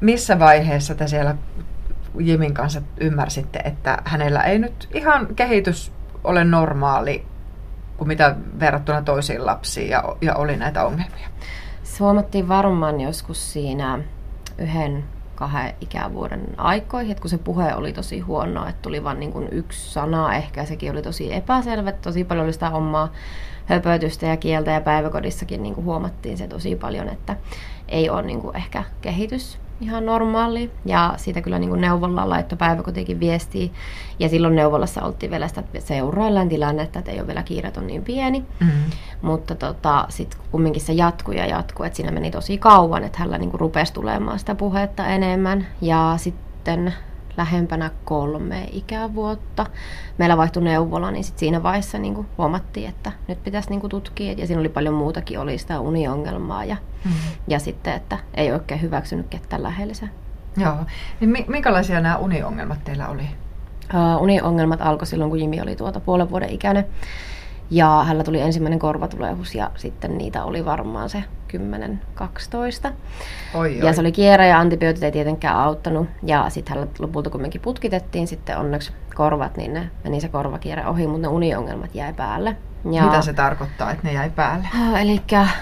missä vaiheessa te siellä Jimin kanssa ymmärsitte, että hänellä ei nyt ihan kehitys ole normaali kuin mitä verrattuna toisiin lapsiin ja, ja oli näitä ongelmia? Se huomattiin varmaan joskus siinä yhden kahden ikävuoden aikoihin, että kun se puhe oli tosi huono, että tuli vain niin yksi sana ehkä, sekin oli tosi epäselvä, tosi paljon oli sitä omaa höpötystä ja kieltä ja päiväkodissakin niin kuin huomattiin se tosi paljon, että ei ole niin kuin ehkä kehitys ihan normaali. Ja siitä kyllä niin neuvolla laittoi päiväkotiikin viestiä. Ja silloin neuvolassa oltiin vielä sitä, että seuraillaan tilannetta, että ei ole vielä kiiret on niin pieni. Mm-hmm. Mutta tota, sitten kumminkin se jatkui ja jatkui, että siinä meni tosi kauan, että hänellä niin rupesi tulemaan sitä puhetta enemmän. Ja sitten lähempänä kolme ikävuotta. Meillä vaihtui neuvola, niin sit siinä vaiheessa niin kuin huomattiin, että nyt pitäisi niin kuin tutkia. Ja siinä oli paljon muutakin, oli sitä uniongelmaa ja, mm. ja sitten, että ei oikein hyväksynyt ketään lähellensä. Joo. Niin minkälaisia nämä uniongelmat teillä oli? Uh, uniongelmat alkoi silloin, kun Jimi oli tuota puolen vuoden ikäinen. Ja hänellä tuli ensimmäinen korvatulehus ja sitten niitä oli varmaan se 10-12. Oi, ja se oli kierä ja antibiootit ei tietenkään auttanut. Ja sitten hänellä lopulta kumminkin putkitettiin sitten onneksi korvat, niin ne meni se korvakierre ohi, mutta ne uniongelmat jäi päälle. Ja, Mitä se tarkoittaa, että ne jäi päälle? Ah, Eli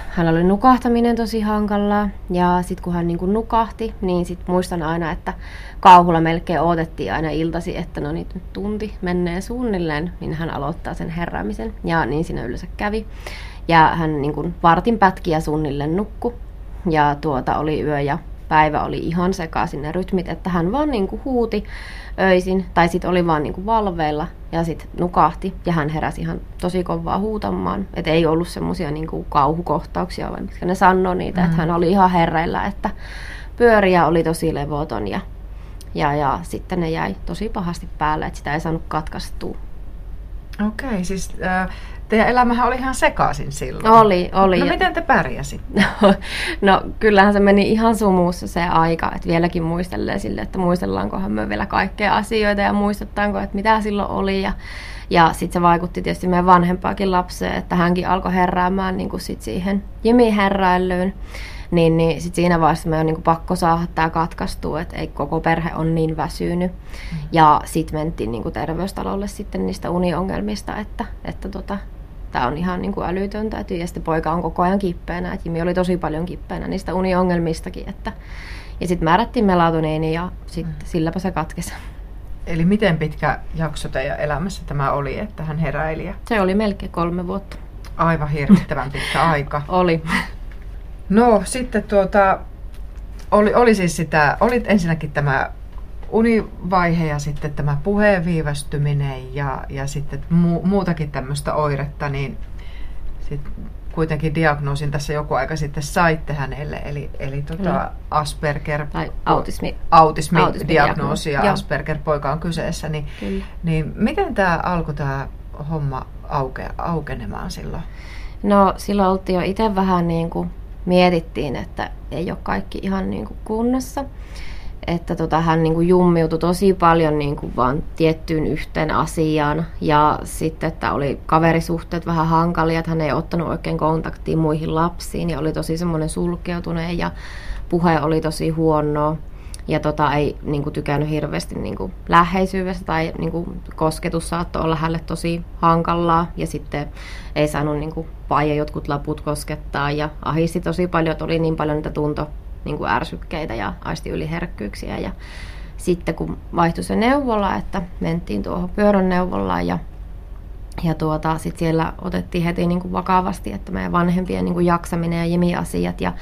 hänellä oli nukahtaminen tosi hankalaa ja sitten kun hän niin nukahti, niin sit muistan aina, että kauhulla melkein odotettiin aina iltasi, että no niin, tunti menee suunnilleen, niin hän aloittaa sen heräämisen ja niin siinä yleensä kävi. Ja hän niin kuin vartin pätkiä suunnilleen nukku ja tuota oli yö ja päivä oli ihan sekaisin ne rytmit, että hän vaan niin kuin huuti öisin, tai sitten oli vaan niin kuin valveilla ja sitten nukahti ja hän heräsi ihan tosi kovaa huutamaan. Että ei ollut semmoisia niin kuin kauhukohtauksia, vai mitkä ne sanoi niitä, mm. että hän oli ihan herreillä, että pyöriä oli tosi levoton ja, ja, ja sitten ne jäi tosi pahasti päälle, että sitä ei saanut katkaistua. Okei, okay, siis äh, Teidän elämähän oli ihan sekaisin silloin. Oli, oli. No miten te pärjäsitte? No, no kyllähän se meni ihan sumuussa se aika, että vieläkin muistelee sille, että muistellaankohan me vielä kaikkea asioita ja muistettaanko, että mitä silloin oli. Ja, ja sitten se vaikutti tietysti meidän vanhempaakin lapseen, että hänkin alkoi heräämään niin kuin sit siihen Jimi-herräilyyn niin, niin sit siinä vaiheessa me on niin pakko saada tämä katkaistua, että ei koko perhe on niin väsynyt. Mm. Ja sitten mentiin niin terveystalolle sitten niistä uniongelmista, että, että tota, tämä on ihan niin kuin älytöntä. Ja sitten poika on koko ajan kippeänä. Et Jimi oli tosi paljon kippeänä niistä uniongelmistakin. Että, ja sitten määrättiin melatoniini ja sitten mm. silläpä se katkesi. Eli miten pitkä jakso teidän elämässä tämä oli, että hän heräili? Se oli melkein kolme vuotta. Aivan hirvittävän pitkä aika. oli. No sitten tuota, oli, oli siis sitä, oli ensinnäkin tämä univaihe ja sitten tämä puheen viivästyminen ja, ja sitten mu, muutakin tämmöistä oiretta, niin sitten kuitenkin diagnoosin tässä joku aika sitten saitte hänelle, eli, eli tota Asperger, tai autismi, autismi, autismi diagnoosi ja Asperger-poika on kyseessä, niin, niin miten tämä alkoi tämä homma auke, aukenemaan silloin? No silloin oltiin jo itse vähän niin kuin mietittiin, että ei ole kaikki ihan niin kuin kunnossa että tota, hän niin kuin jummiutui tosi paljon niin kuin vaan tiettyyn yhteen asiaan. Ja sitten, että oli kaverisuhteet vähän hankalia, että hän ei ottanut oikein kontaktia muihin lapsiin ja oli tosi semmoinen sulkeutuneen ja puhe oli tosi huonoa. Ja tota, ei niin kuin, tykännyt hirveästi niin kuin, läheisyydestä tai niin kuin, kosketus saattoi olla hänelle tosi hankalaa. Ja sitten ei saanut niin paija jotkut laput koskettaa ja ahisti tosi paljon, että oli niin paljon niitä tunto niin kuin ärsykkeitä ja aistiyliherkkyyksiä. Ja sitten kun vaihtui se neuvola, että mentiin tuohon pyörän neuvolaan ja ja tuota, sit siellä otettiin heti niin kuin vakavasti, että meidän vanhempien niin kuin jaksaminen ja jimiasiat. Ja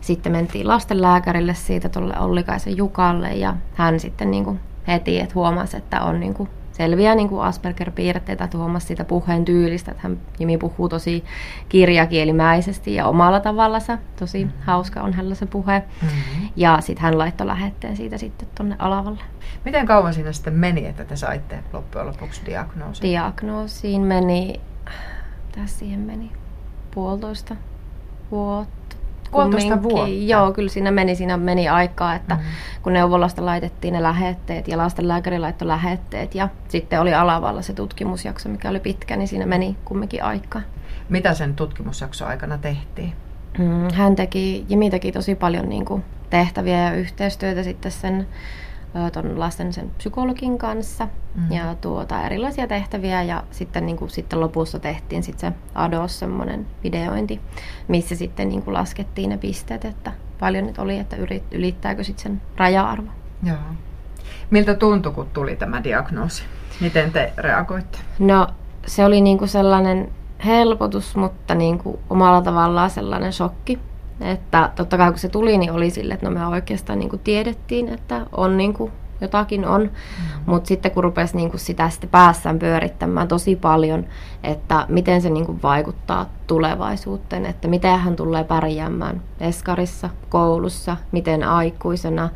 sitten mentiin lastenlääkärille siitä tuolle Ollikaisen Jukalle ja hän sitten niin kuin heti, että huomasi, että on niin kuin selviä niin kuin Asperger-piirteitä, että huomasi siitä puheen tyylistä, että hän Jimi puhuu tosi kirjakielimäisesti ja omalla tavallansa. Tosi mm-hmm. hauska on hänellä se puhe. Mm-hmm. Ja sitten hän laittoi lähetteen siitä sitten tuonne Alavalle. Miten kauan siinä sitten meni, että te saitte loppujen lopuksi diagnoosin? Diagnoosiin meni, tässä siihen meni puolitoista vuotta Puolitoista vuotta? Joo, kyllä siinä meni, siinä meni aikaa, että mm. kun neuvolasta laitettiin ne lähetteet ja lastenlääkäri laittoi lähetteet ja sitten oli alavalla se tutkimusjakso, mikä oli pitkä, niin siinä meni kumminkin aikaa. Mitä sen tutkimusjakson aikana tehtiin? Mm, hän teki, Jimi teki tosi paljon niin kuin tehtäviä ja yhteistyötä sitten sen ton lasten sen psykologin kanssa mm. ja tuota, erilaisia tehtäviä ja sitten, niin kuin, sitten lopussa tehtiin sitten se ADOS semmoinen videointi, missä sitten niin kuin laskettiin ne pisteet, että paljon nyt oli, että ylittääkö sitten sen raja-arvo. Joo. Miltä tuntui, kun tuli tämä diagnoosi? Miten te reagoitte? No se oli niin kuin sellainen helpotus, mutta niin kuin omalla tavallaan sellainen shokki. Että totta kai kun se tuli, niin oli sille, että no me oikeastaan niin kuin tiedettiin, että on niin kuin jotakin on. Mm. Mutta sitten kun rupesi niin kuin sitä sitten päässään pyörittämään tosi paljon, että miten se niin kuin vaikuttaa tulevaisuuteen, että miten hän tulee pärjäämään eskarissa, koulussa, miten aikuisena,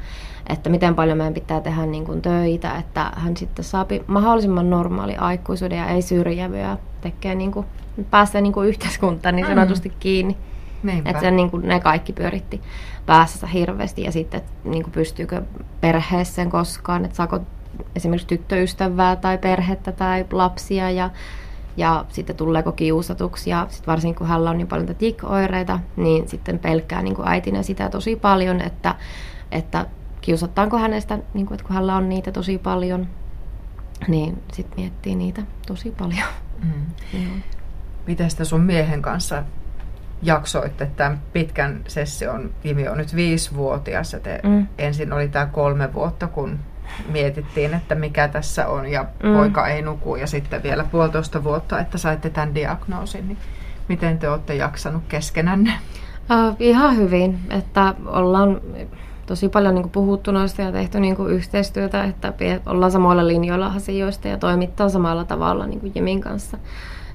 että miten paljon meidän pitää tehdä niin kuin töitä, että hän sitten saa mahdollisimman normaali aikuisuuden ja ei syrjävyä, tekee niin kuin, pääsee niin kuin yhteiskuntaan niin mm. sanotusti mm. kiinni. Että se, niin kuin, ne kaikki pyöritti päässä hirveästi ja sitten, että niin kuin pystyykö perheeseen koskaan, että saako esimerkiksi tyttöystävää tai perhettä tai lapsia ja, ja sitten tuleeko kiusatuksi ja sitten varsinkin kun hänellä on niin paljon tik-oireita, niin sitten pelkää niin kuin äitinä sitä tosi paljon, että, että kiusataanko hänestä, niin kuin, että kun hänellä on niitä tosi paljon, niin sitten miettii niitä tosi paljon. Mm. Miten sitä sun miehen kanssa jaksoitte tämän pitkän session? Jimi on nyt viisivuotias ja te mm. ensin oli tämä kolme vuotta, kun mietittiin, että mikä tässä on ja mm. poika ei nuku ja sitten vielä puolitoista vuotta, että saitte tämän diagnoosin. Niin miten te olette jaksanut keskenänne? Uh, ihan hyvin, että ollaan tosi paljon niin puhuttu noista ja tehty niin yhteistyötä, että ollaan samoilla linjoilla asioista ja toimittaa samalla tavalla niin Jemin kanssa.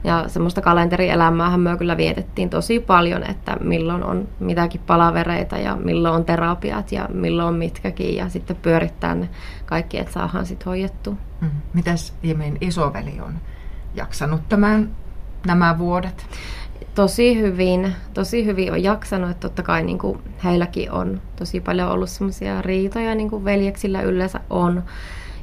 Ja semmoista kalenterielämää me kyllä vietettiin tosi paljon, että milloin on mitäkin palavereita ja milloin on terapiat ja milloin on mitkäkin ja sitten pyörittää ne kaikki, että saadaan sitten hoidettua. Mm. Mitäs Jemin isoveli on jaksanut tämän, nämä vuodet? tosi hyvin, tosi hyvin on jaksanut, että totta kai niin kuin heilläkin on tosi paljon ollut semmoisia riitoja, niin kuin veljeksillä yleensä on.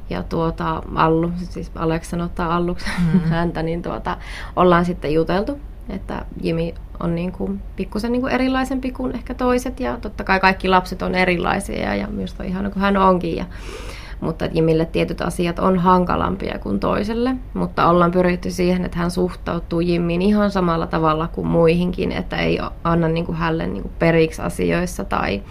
Ja tuota, Allu, siis Alex sanottaa Alluksi mm. häntä, niin tuota, ollaan sitten juteltu, että Jimi on niin kuin pikkusen niin kuin erilaisempi kuin ehkä toiset ja totta kai kaikki lapset on erilaisia ja, ja minusta on ihana kuin hän onkin. Ja, mutta Jimille tietyt asiat on hankalampia kuin toiselle, mutta ollaan pyritty siihen, että hän suhtautuu Jimmiin ihan samalla tavalla kuin muihinkin, että ei anna niin kuin hänelle niin kuin periksi asioissa tai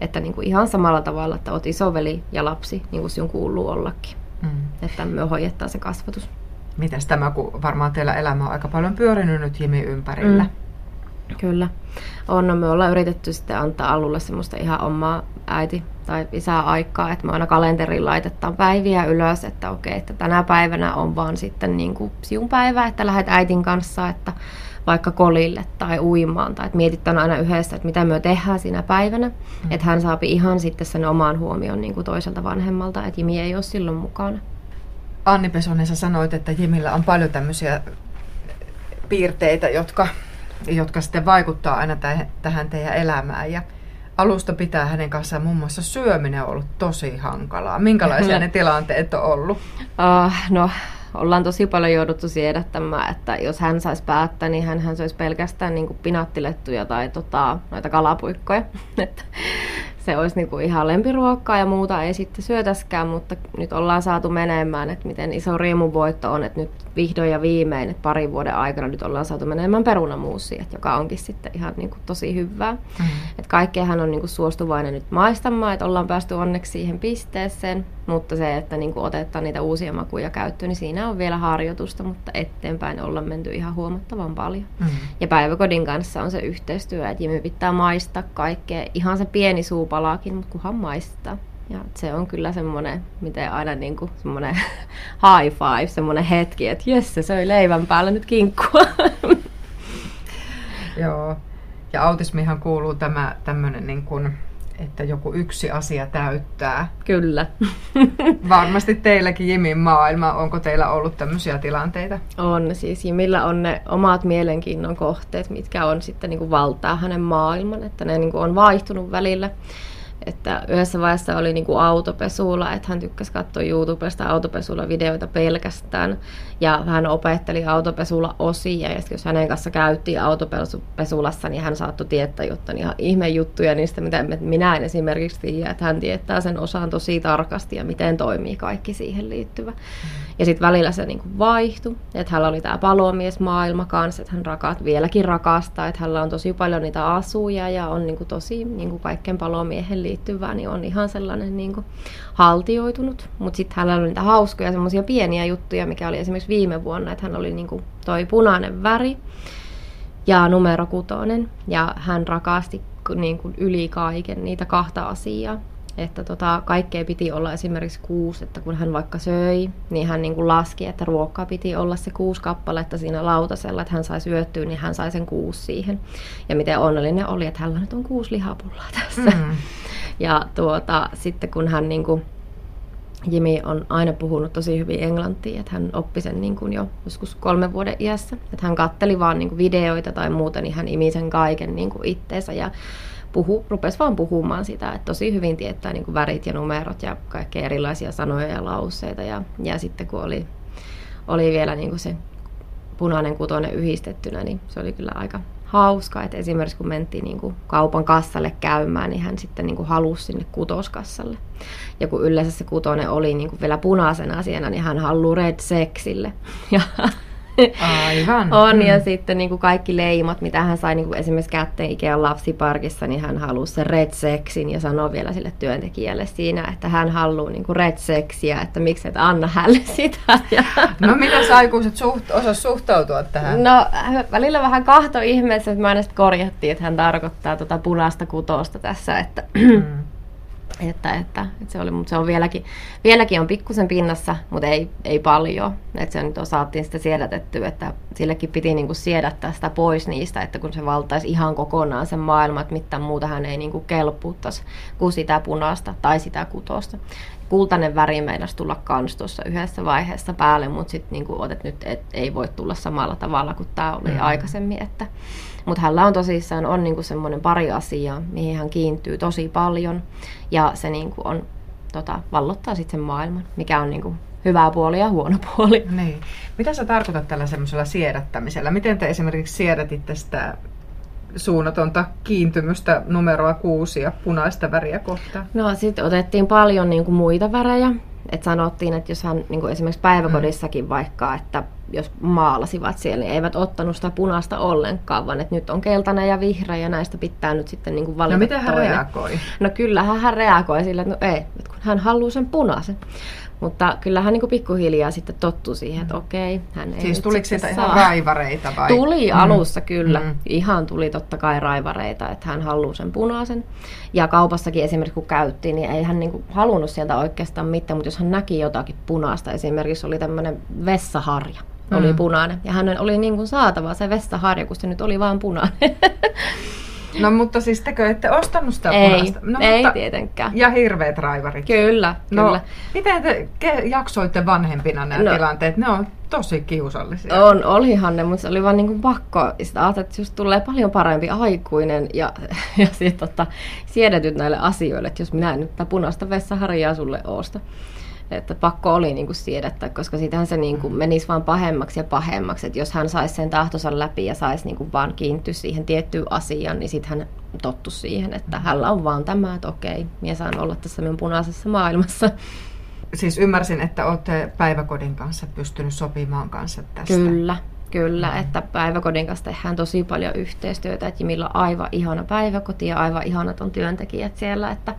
että niin kuin ihan samalla tavalla, että olet isoveli ja lapsi, niin kuin sinun kuuluu ollakin. Mm. Että me hoidettaa se kasvatus. Mitäs tämä, kun varmaan teillä elämä on aika paljon pyörinyt nyt Jimi ympärillä? Mm. Kyllä. On, no me ollaan yritetty sitten antaa alulle semmoista ihan omaa äiti- tai isää aikaa, että me aina kalenteriin laitetaan päiviä ylös, että okei, että tänä päivänä on vaan sitten niin kuin siun päivä, että lähdet äitin kanssa, että vaikka kolille tai uimaan, tai että mietitään aina yhdessä, että mitä me tehdään siinä päivänä, mm. että hän saapi ihan sitten sen omaan huomioon niin kuin toiselta vanhemmalta, että Jimi ei ole silloin mukana. Anni Pesonen, sä sanoit, että Jimillä on paljon tämmöisiä piirteitä, jotka jotka sitten vaikuttaa aina tähän teidän elämään. Ja alusta pitää hänen kanssaan muun muassa syöminen on ollut tosi hankalaa. Minkälaisia ne tilanteet on ollut? Uh, no, ollaan tosi paljon jouduttu siedättämään, että jos hän saisi päättää, niin hän, hän söisi pelkästään niin kuin pinattilettuja tai tota, noita kalapuikkoja. se olisi niinku ihan lempiruokkaa ja muuta ei sitten syötäskään, mutta nyt ollaan saatu menemään, että miten iso riemuvoitto on, että nyt vihdoin ja viimein, että parin vuoden aikana nyt ollaan saatu menemään perunamuusiin, joka onkin sitten ihan niinku tosi hyvää. Mm-hmm. Että kaikkeahan on niinku suostuvainen nyt maistamaan, että ollaan päästy onneksi siihen pisteeseen, mutta se, että niinku otetaan niitä uusia makuja käyttöön, niin siinä on vielä harjoitusta, mutta eteenpäin ollaan menty ihan huomattavan paljon. Mm-hmm. Ja päiväkodin kanssa on se yhteistyö, että Jimmy pitää maistaa kaikkea, ihan se pieni suupa palaakin, mutta kunhan maistaa. Ja se on kyllä semmoinen, miten aina niin kuin semmoinen high five, semmoinen hetki, että jes, se söi leivän päällä nyt kinkkua. Joo. Ja autismihan kuuluu tämä tämmöinen niin kuin, että joku yksi asia täyttää. Kyllä. Varmasti teilläkin Jimin maailma. Onko teillä ollut tämmöisiä tilanteita? On. Siis Jimillä on ne omat mielenkiinnon kohteet, mitkä on sitten niin kuin valtaa hänen maailman. Että ne niin kuin on vaihtunut välillä. että yhdessä vaiheessa oli niinku autopesulla, että hän tykkäsi katsoa YouTubesta autopesulla videoita pelkästään. Ja hän opetteli autopesulla osia, ja jos hänen kanssa käytiin autopesulassa, niin hän saattoi tietää jotain ihan ihme juttuja niistä, mitä minä en esimerkiksi tiedä, että hän tietää sen osaan tosi tarkasti ja miten toimii kaikki siihen liittyvä. Ja sitten välillä se niinku vaihtui, että hänellä oli tämä palomiesmaailma kanssa, että hän rakat, vieläkin rakastaa, että hänellä on tosi paljon niitä asuja ja on niinku tosi niinku kaikkeen palomiehen liittyvää, niin on ihan sellainen niinku haltioitunut. Mutta sitten hänellä oli niitä hauskoja semmoisia pieniä juttuja, mikä oli esimerkiksi viime vuonna, että hän oli niinku toi punainen väri ja numero kutonen. Ja hän rakasti niin kuin yli kaiken niitä kahta asiaa että tota, kaikkea piti olla esimerkiksi kuusi, että kun hän vaikka söi, niin hän niin kuin laski, että ruokaa piti olla se kuusi kappaletta siinä lautasella, että hän sai syöttyä, niin hän sai sen kuusi siihen. Ja miten onnellinen oli, että hänellä nyt on kuusi lihapullaa tässä. Mm. Ja tuota, sitten kun hän niin kuin, Jimi on aina puhunut tosi hyvin englantia, että hän oppi sen niin kuin jo joskus kolmen vuoden iässä. Että hän katteli vaan niin kuin videoita tai muuta, niin hän imi sen kaiken niin kuin itteensä. Ja puhu, rupesi vaan puhumaan sitä, että tosi hyvin tietää niin kuin värit ja numerot ja kaikkea erilaisia sanoja ja lauseita. Ja, ja sitten kun oli, oli vielä niin kuin se punainen kutonen yhdistettynä, niin se oli kyllä aika hauska. Että esimerkiksi kun mentiin niin kuin kaupan kassalle käymään, niin hän sitten niin kuin halusi sinne kutoskassalle. Ja kun yleensä se kutonen oli niin kuin vielä punaisena asiana, niin hän haluaa red sexille. Ja Aivan. on. Mm. Ja sitten niin kuin kaikki leimat, mitä hän sai niin kuin esimerkiksi kätteen Ikean lapsiparkissa, niin hän halusi sen red sexin ja sanoi vielä sille työntekijälle siinä, että hän haluaa niin kuin red sexiä, että miksi et anna hänelle sitä. Ja... No mitä aikuiset suht, osas suhtautua tähän? No välillä vähän kahto ihmeessä, että mä aina korjattiin, että hän tarkoittaa tuota punaista kutosta tässä, että mm että, että, että se, oli, mutta se on vieläkin, vieläkin on pikkusen pinnassa, mutta ei, ei paljon. Että se nyt saatiin sitä siedätettyä, että sillekin piti niinku siedättää sitä pois niistä, että kun se valtaisi ihan kokonaan sen maailman, että mitään muuta hän ei niinku kelpuuttaisi kuin sitä punaista tai sitä kutosta. Kultainen väri meinasi tulla kans tuossa yhdessä vaiheessa päälle, mutta sitten niinku, että nyt et, ei voi tulla samalla tavalla kuin tämä oli mm-hmm. aikaisemmin. Että, mutta hänellä on tosissaan on niinku semmoinen pari asiaa, mihin hän kiintyy tosi paljon. Ja se niinku on, tota, vallottaa sitten sen maailman, mikä on niinku hyvä puoli ja huono puoli. Niin. Mitä sä tarkoitat tällä semmoisella siedättämisellä? Miten te esimerkiksi siedätitte sitä suunnatonta kiintymystä numeroa kuusi ja punaista väriä kohtaan? No sitten otettiin paljon niin kuin muita värejä. Et sanottiin, että jos hän niin kuin esimerkiksi päiväkodissakin mm. vaikka, että jos maalasivat siellä, niin eivät ottanut sitä punaista ollenkaan, vaan että nyt on keltainen ja vihreä ja näistä pitää nyt sitten niin kuin valita No miten hän toinen. reagoi? No kyllähän hän reagoi sillä, että no ei, että kun hän haluaa sen punaisen. Mutta kyllä hän niin pikkuhiljaa sitten tottui siihen, että mm. okei, hän ei Siis tuliko siitä ihan raivareita vai? Tuli mm. alussa kyllä. Mm. Ihan tuli totta kai raivareita, että hän haluaa sen punaisen. Ja kaupassakin esimerkiksi kun käyttiin, niin ei hän niin halunnut sieltä oikeastaan mitään, mutta jos hän näki jotakin punaista, esimerkiksi oli tämmöinen vessaharja, mm. oli punainen. Ja hänen oli niin kuin saatava se vessaharja, kun se nyt oli vaan punainen. No mutta siis tekö ette ostanut sitä ei, punaista? No, ei mutta, tietenkään. Ja hirveät raivarit. Kyllä, no, kyllä. Miten te jaksoitte vanhempina nämä no, tilanteet? Ne on tosi kiusallisia. On, olihan ne, mutta se oli vaan niin kuin pakko. Sitten ajattelin, että just tulee paljon parempi aikuinen ja, ja sitten tota, siedetyt näille asioille, että jos minä en nyt punaista vessaharjaa sulle oosta että pakko oli niin kuin siedättää, koska siitähän se niin kuin mm. menisi vaan pahemmaksi ja pahemmaksi. Että jos hän saisi sen tahtonsa läpi ja saisi niin kuin vaan kiintyä siihen tiettyyn asiaan, niin sitten hän tottu siihen, että hänellä on vaan tämä, että okei, minä saan olla tässä minun punaisessa maailmassa. Siis ymmärsin, että olette päiväkodin kanssa pystynyt sopimaan kanssa tästä. Kyllä, Kyllä, mm. että päiväkodin kanssa tehdään tosi paljon yhteistyötä, että Jimillä on aivan ihana päiväkoti ja aivan ihanat on työntekijät siellä, että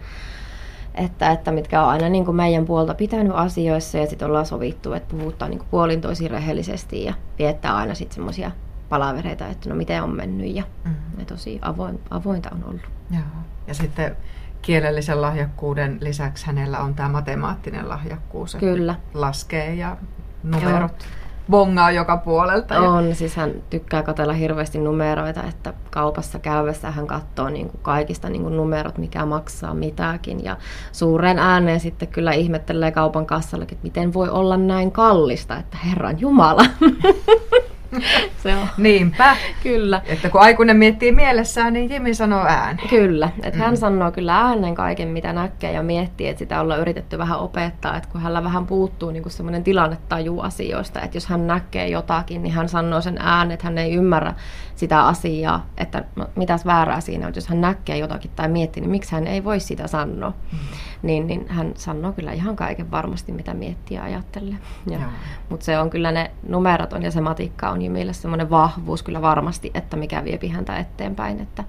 että, että mitkä on aina niin kuin meidän puolta pitänyt asioissa ja sitten ollaan sovittu, että puhutaan niin kuin puolin tosi rehellisesti ja viettää aina sitten semmoisia palavereita, että no miten on mennyt ja, mm. ja tosi avoin, avointa on ollut. Joo. Ja sitten kielellisen lahjakkuuden lisäksi hänellä on tämä matemaattinen lahjakkuus. Kyllä. Laskee ja numerot. Joo bongaa joka puolelta. On, siis hän tykkää katella hirveästi numeroita, että kaupassa käyvässä hän katsoo niin kuin kaikista niin kuin numerot, mikä maksaa mitäkin. Ja suuren ääneen sitten kyllä ihmettelee kaupan kassallakin, että miten voi olla näin kallista, että Herran Jumala. se on. Niinpä. Kyllä. Että kun aikuinen miettii mielessään, niin Jimi sanoo ääneen. Kyllä, että mm. hän sanoo kyllä äänen kaiken, mitä näkee ja miettii, että sitä ollaan yritetty vähän opettaa, että kun hänellä vähän puuttuu niin semmoinen tilannetaju asioista, että jos hän näkee jotakin, niin hän sanoo sen äänen, että hän ei ymmärrä sitä asiaa, että mitäs väärää siinä on, jos hän näkee jotakin tai miettii, niin miksi hän ei voi sitä sanoa. Mm. Niin, niin hän sanoo kyllä ihan kaiken varmasti, mitä miettii ja ajattelee. Ja, mutta se on kyllä ne numerot on ja se matikka on Jimille semmoinen vahvuus kyllä varmasti, että mikä vie häntä eteenpäin. Että,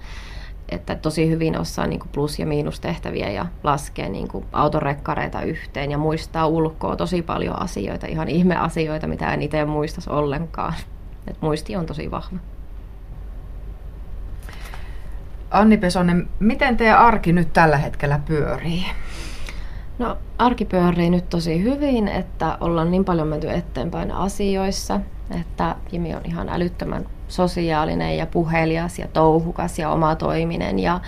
että tosi hyvin osaa niin kuin plus- ja miinustehtäviä ja laskee niin kuin autorekkareita yhteen ja muistaa ulkoa tosi paljon asioita, ihan ihmeasioita, mitä en itse muistaisi ollenkaan. Et muisti on tosi vahva. Anni Pesonen, miten teidän arki nyt tällä hetkellä pyörii? No arki pyörii nyt tosi hyvin, että ollaan niin paljon menty eteenpäin asioissa, että Jimi on ihan älyttömän sosiaalinen ja puhelias ja touhukas ja omatoiminen ja,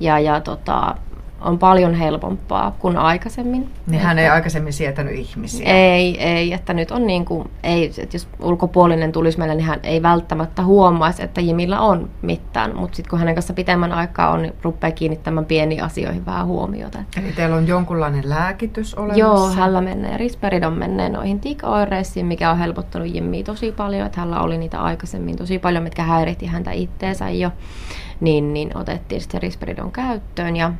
ja, ja tota, on paljon helpompaa kuin aikaisemmin. Niin hän ei aikaisemmin sietänyt ihmisiä. Ei, ei, että nyt on niin kuin, ei, että jos ulkopuolinen tulisi meille, niin hän ei välttämättä huomaisi, että Jimillä on mitään, mutta sitten kun hänen kanssa pitemmän aikaa on, niin rupeaa kiinnittämään pieniin asioihin vähän huomiota. Eli teillä on jonkunlainen lääkitys olemassa? Joo, hänellä menee risperidon menee noihin tikoireisiin, mikä on helpottanut Jimmiä tosi paljon, että hänellä oli niitä aikaisemmin tosi paljon, mitkä häiritti häntä itteensä jo, niin, niin otettiin sitten risperidon käyttöön ja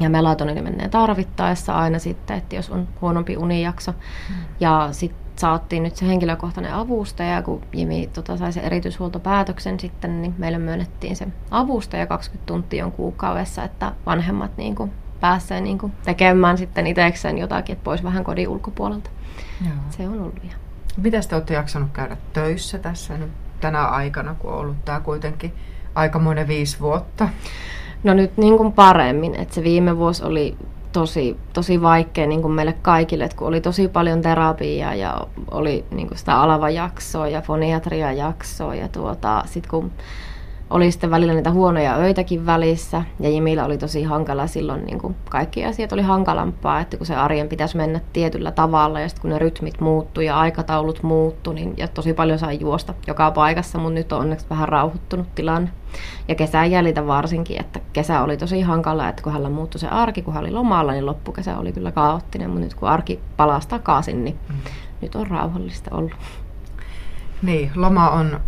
ja melatonini menee tarvittaessa aina sitten, että jos on huonompi unijakso. Mm. Ja sitten saatiin nyt se henkilökohtainen avustaja, kun Jimi tota, sai sen erityishuoltopäätöksen sitten, niin meille myönnettiin se avustaja 20 tuntia on kuukaudessa, että vanhemmat niin kuin, pääsee niin kuin, tekemään sitten itsekseen jotakin, että pois vähän kodin ulkopuolelta. Joo. Se on ollut ihan. Mitä te olette jaksanut käydä töissä tässä nyt tänä aikana, kun on ollut tämä kuitenkin aikamoinen viisi vuotta? No nyt niin kuin paremmin, että se viime vuosi oli tosi, tosi vaikea niin kuin meille kaikille, että kun oli tosi paljon terapiaa ja oli niin kuin sitä alava-jaksoa ja foniatria-jaksoa ja tuota, sitten kun oli sitten välillä niitä huonoja öitäkin välissä ja Jimillä oli tosi hankala silloin, niin kuin kaikki asiat oli hankalampaa, että kun se arjen pitäisi mennä tietyllä tavalla ja sitten kun ne rytmit muuttuu ja aikataulut muuttuu, niin ja tosi paljon sai juosta joka paikassa, mutta nyt on onneksi vähän rauhoittunut tilanne. Ja kesän jäljitä varsinkin, että kesä oli tosi hankala, että kun hänellä muuttui se arki, kun hän oli lomalla, niin loppukesä oli kyllä kaoottinen, mutta nyt kun arki palasi takaisin, niin mm. nyt on rauhallista ollut. Niin, loma on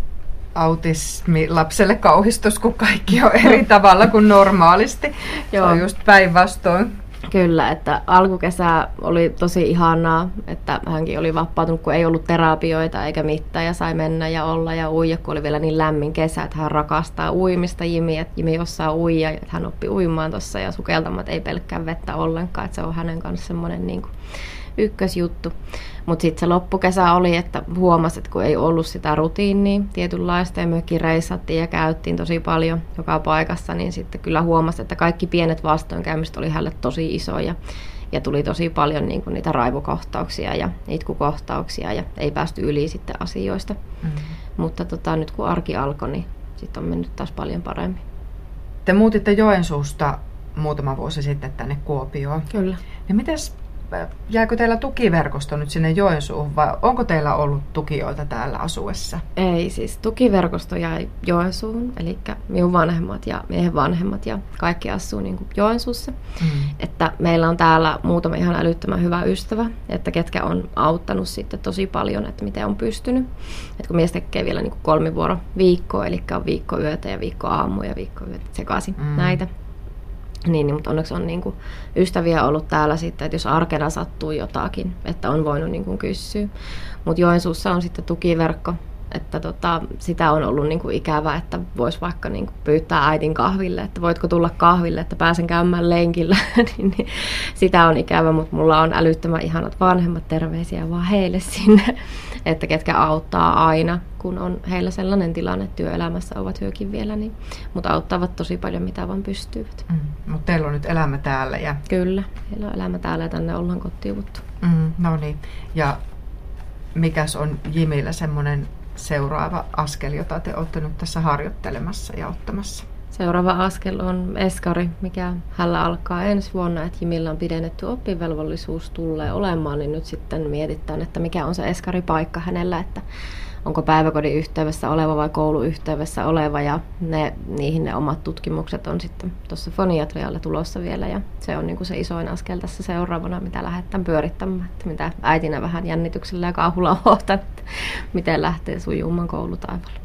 autismi lapselle kauhistus, kun kaikki on eri tavalla kuin normaalisti. Joo. Se on just päinvastoin. Kyllä, että alkukesä oli tosi ihanaa, että hänkin oli vapautunut, kun ei ollut terapioita eikä mitään ja sai mennä ja olla ja uija, kun oli vielä niin lämmin kesä, että hän rakastaa uimista Jimi, että Jimi osaa uija, että hän oppi uimaan tuossa ja sukeltamat ei pelkkää vettä ollenkaan, että se on hänen kanssa semmoinen niin ykkösjuttu. Mutta sitten se loppukesä oli, että huomasi, että kun ei ollut sitä rutiinia tietynlaista ja myöskin reissattiin ja käyttiin tosi paljon joka paikassa, niin sitten kyllä huomasi, että kaikki pienet vastoinkäymiset oli hänelle tosi isoja. Ja tuli tosi paljon niin kuin niitä raivokohtauksia ja itkukohtauksia ja ei päästy yli sitten asioista. Mm. Mutta tota, nyt kun arki alkoi, niin sitten on mennyt taas paljon paremmin. Te muutitte Joensuusta muutama vuosi sitten tänne Kuopioon. Kyllä. Ja mitäs jääkö teillä tukiverkosto nyt sinne Joensuuhun vai onko teillä ollut tukijoita täällä asuessa? Ei, siis tukiverkosto jäi Joensuuhun, eli minun vanhemmat ja miehen vanhemmat ja kaikki asuu niin kuin Joensuussa. Mm. Että meillä on täällä muutama ihan älyttömän hyvä ystävä, että ketkä on auttanut sitten tosi paljon, että miten on pystynyt. Että kun mies tekee vielä niin kuin kolmivuoro viikkoa, eli on viikko yötä ja viikko aamu ja viikko yötä sekaisin mm. näitä niin, niin, mutta onneksi on niin kuin, ystäviä ollut täällä sitten, että jos arkena sattuu jotakin, että on voinut niin kuin, kysyä. Mutta Joensuussa on sitten tukiverkko, että tota, sitä on ollut niin kuin ikävä, että voisi vaikka niin kuin pyytää äidin kahville, että voitko tulla kahville, että pääsen käymään lenkillä. niin, niin, sitä on ikävä, mutta mulla on älyttömän ihanat vanhemmat terveisiä vaan heille sinne, että ketkä auttaa aina, kun on heillä sellainen tilanne työelämässä ovat hyökin vielä, niin, mutta auttavat tosi paljon mitä vaan pystyvät. Mm, mutta teillä on nyt elämä täällä. Ja... Kyllä, meillä on elämä täällä ja tänne ollaan kotiuttu. Mm, no niin, ja mikäs on Jimillä semmoinen seuraava askel, jota te olette nyt tässä harjoittelemassa ja ottamassa? Seuraava askel on eskari, mikä hänellä alkaa ensi vuonna, että Jimillä on pidennetty oppivelvollisuus tulee olemaan, niin nyt sitten mietitään, että mikä on se eskaripaikka hänellä, että onko päiväkodin yhteydessä oleva vai kouluyhteydessä oleva ja ne, niihin ne omat tutkimukset on sitten tuossa foniatrialle tulossa vielä ja se on niin kuin se isoin askel tässä seuraavana, mitä lähdetään pyörittämään, että mitä äitinä vähän jännityksellä ja kauhulla odotan, että miten lähtee sujumaan koulutaivalla.